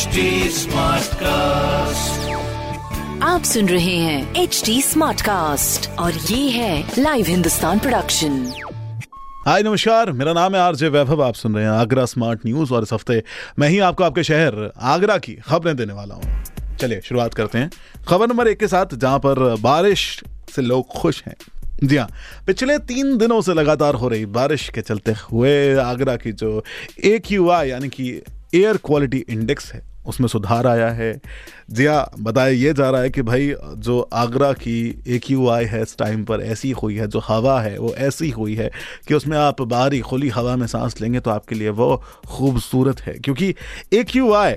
HD Smartcast. आप सुन रहे हैं एच डी स्मार्ट कास्ट और ये है लाइव हिंदुस्तान प्रोडक्शन हाय नमस्कार। मेरा नाम है आरजे वैभव। आप सुन रहे हैं आगरा स्मार्ट न्यूज़ और इस हफ़्ते मैं ही आपको आपके शहर आगरा की खबरें देने वाला हूँ। चलिए शुरुआत करते हैं। खबर नंबर एक के साथ जहाँ पर बारिश से लोग खुश हैं। जी हाँ पिछले तीन दिनों से लगातार हो रही बारिश के चलते हुए आगरा की जो ए क्यू आई यानी कि एयर क्वालिटी इंडेक्स है उसमें सुधार आया है। जी हाँ बताया ये जा रहा है कि भाई, जो आगरा की ए क्यू आई है इस टाइम पर, ऐसी हुई है, जो हवा है, वो ऐसी हुई है कि उसमें आप बाहरी खुली हवा में सांस लेंगे तो आपके लिए वो खूबसूरत है। क्योंकि ए क्यू आई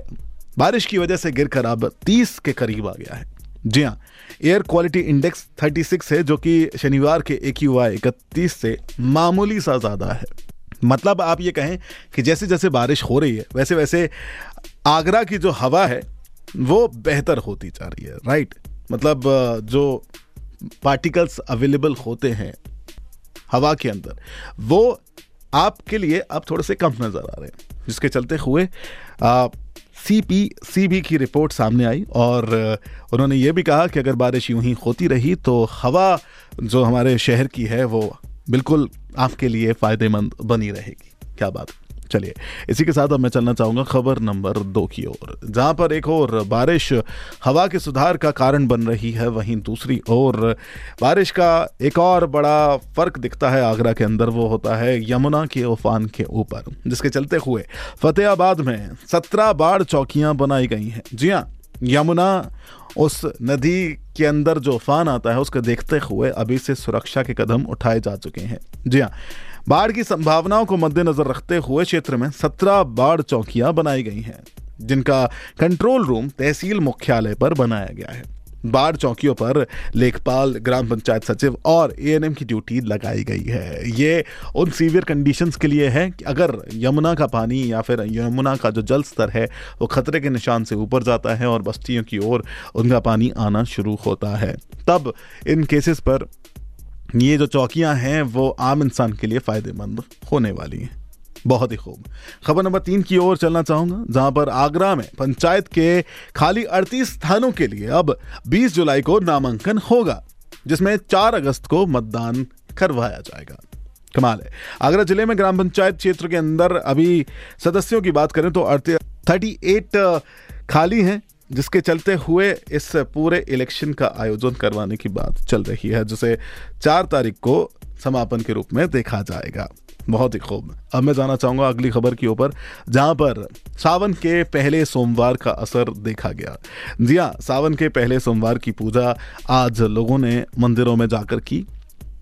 बारिश की वजह से गिर कर अब तीस के करीब आ गया है। जी हाँ एयर क्वालिटी इंडेक्स 36 है, जो कि शनिवार के ए क्यू आई इकतीस से मामूली सा ज़्यादा है। मतलब आप ये कहें कि जैसे जैसे बारिश हो रही है वैसे वैसे आगरा की जो हवा है, वो बेहतर होती जा रही है राइट मतलब जो पार्टिकल्स अवेलेबल होते हैं, हवा के अंदर, वो आपके लिए अब थोड़े से कम नज़र आ रहे हैं। जिसके चलते हुए सी पी सी बी की रिपोर्ट सामने आई और उन्होंने ये भी कहा कि अगर बारिश यूँ ही होती रही तो हवा जो हमारे शहर की है, वो बिल्कुल आपके लिए फ़ायदेमंद बनी रहेगी। क्या बात है? चलिए, इसी के साथ अब मैं चलना चाहूँगा खबर नंबर दो की ओर। जहाँ पर एक और, बारिश, हवा के सुधार का कारण बन रही है, वहीं दूसरी ओर, बारिश का एक और बड़ा फ़र्क दिखता है आगरा के अंदर, वो होता है यमुना के उफान के ऊपर, जिसके चलते हुए फतेहाबाद में सत्रह बाढ़ चौकियाँ बनाई गई हैं। जी हाँ। यमुना उस नदी के अंदर जो उफान आता है, उसको देखते हुए अभी से सुरक्षा के कदम उठाए जा चुके हैं। जी हाँ बाढ़ की संभावनाओं को मद्देनजर रखते हुए क्षेत्र में सत्रह बाढ़ चौकियाँ बनाई गई हैं, जिनका कंट्रोल रूम तहसील मुख्यालय पर बनाया गया है। बाढ़ चौकियों पर लेखपाल, ग्राम पंचायत सचिव और एएनएम की ड्यूटी लगाई गई है। ये उन सीवियर कंडीशंस के लिए है कि अगर यमुना का पानी या फिर यमुना का जो जल स्तर है, वो खतरे के निशान से ऊपर जाता है और बस्तियों की ओर उनका पानी आना शुरू होता है। तब इन केसेस पर ये जो चौकियाँ हैं, वो आम इंसान के लिए फ़ायदेमंद होने वाली हैं। बहुत ही खूब। खबर नंबर तीन की ओर चलना चाहूँगा, जहाँ पर आगरा में पंचायत के खाली 38 स्थानों के लिए अब 20 जुलाई को नामांकन होगा, जिसमें 4 अगस्त को मतदान करवाया जाएगा। कमाल है। आगरा ज़िले में ग्राम पंचायत क्षेत्र के अंदर अभी सदस्यों की बात करें तो थर्टी एट खाली हैं, जिसके चलते हुए इस पूरे इलेक्शन का आयोजन करवाने की बात चल रही है, जिसे चार तारीख को समापन के रूप में देखा जाएगा। बहुत ही खूब। अब मैं जाना चाहूँगा अगली खबर के ऊपर जहाँ पर सावन के पहले सोमवार का असर देखा गया। जी हाँ सावन के पहले सोमवार की पूजा आज लोगों ने मंदिरों में जाकर की।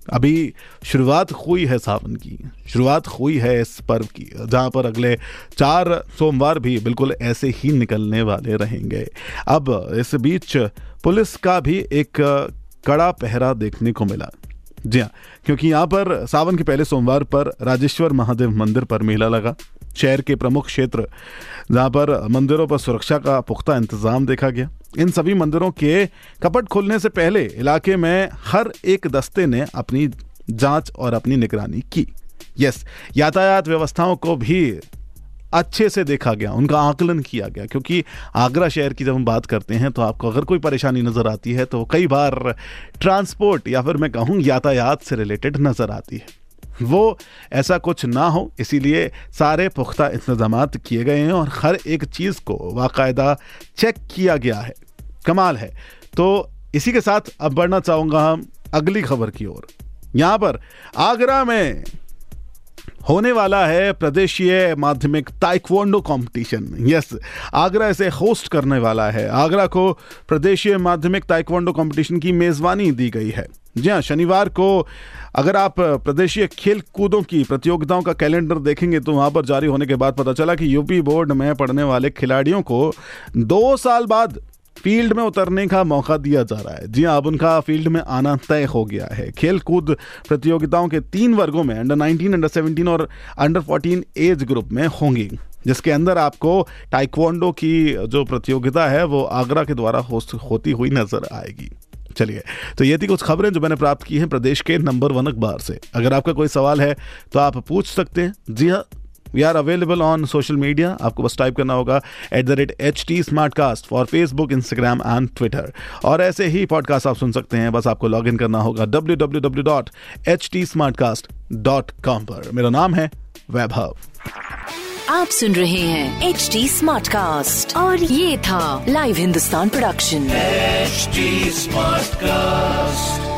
अभी शुरुआत हुई है सावन की, शुरुआत हुई है इस पर्व की, जहाँ पर अगले चार सोमवार भी बिल्कुल ऐसे ही निकलने वाले रहेंगे। अब इस बीच पुलिस का भी एक कड़ा पहरा देखने को मिला। जी हाँ क्योंकि यहाँ पर सावन के पहले सोमवार पर राजेश्वर महादेव मंदिर पर मेला लगा। शहर के प्रमुख क्षेत्र, जहाँ पर मंदिरों पर सुरक्षा का पुख्ता इंतज़ाम देखा गया। इन सभी मंदिरों के कपट खोलने से पहले इलाके में हर एक दस्ते ने अपनी जाँच और अपनी निगरानी की। यस, यातायात व्यवस्थाओं को भी अच्छे से देखा गया, उनका आकलन किया गया, क्योंकि आगरा शहर की जब हम बात करते हैं तो आपको अगर कोई परेशानी नज़र आती है तो कई बार ट्रांसपोर्ट या फिर मैं कहूँ यातायात से रिलेटेड नज़र आती है। वो ऐसा कुछ ना हो, इसीलिए सारे पुख्ता इंतज़ाम किए गए हैं और हर एक चीज़ को बाकायदा चेक किया गया है। कमाल है। तो इसी के साथ अब बढ़ना चाहूँगा हम अगली खबर की ओर। यहाँ पर आगरा में होने वाला है प्रदेशीय माध्यमिक ताइक्वांडो कंपटीशन। यस, आगरा इसे होस्ट करने वाला है। आगरा को प्रदेशीय माध्यमिक ताइक्वांडो कंपटीशन की मेजबानी दी गई है। जी हाँ शनिवार को अगर आप प्रदेशीय खेल कूदों की प्रतियोगिताओं का कैलेंडर देखेंगे तो वहाँ पर जारी होने के बाद पता चला कि यूपी बोर्ड में पढ़ने वाले खिलाड़ियों को दो साल बाद फ़ील्ड में उतरने का मौका दिया जा रहा है। जी हाँ अब उनका फ़ील्ड में आना तय हो गया है। खेल कूद प्रतियोगिताओं के तीन वर्गों में अंडर 19, अंडर 17 और अंडर 14 एज ग्रुप में होंगी जिसके अंदर आपको टाइक्वांडो की जो प्रतियोगिता है वो आगरा के द्वारा होस्ट होती हुई नज़र आएगी। चलिए तो ये थी कुछ खबरें जो मैंने प्राप्त की हैं प्रदेश के नंबर वन अखबार से। अगर आपका कोई सवाल है तो आप पूछ सकते हैं। जी हाँ we are available on social media आपको बस टाइप करना होगा at the rate H T smart cast for Facebook Instagram and Twitter और ऐसे ही पॉडकास्ट आप सुन सकते हैं। बस आपको लॉग इन करना होगा W W W dot H T smart cast dot com पर। मेरा नाम है वैभव। आप सुन रहे हैं एच टी स्मार्ट कास्ट और ये था live Hindustan production smart Smartcast.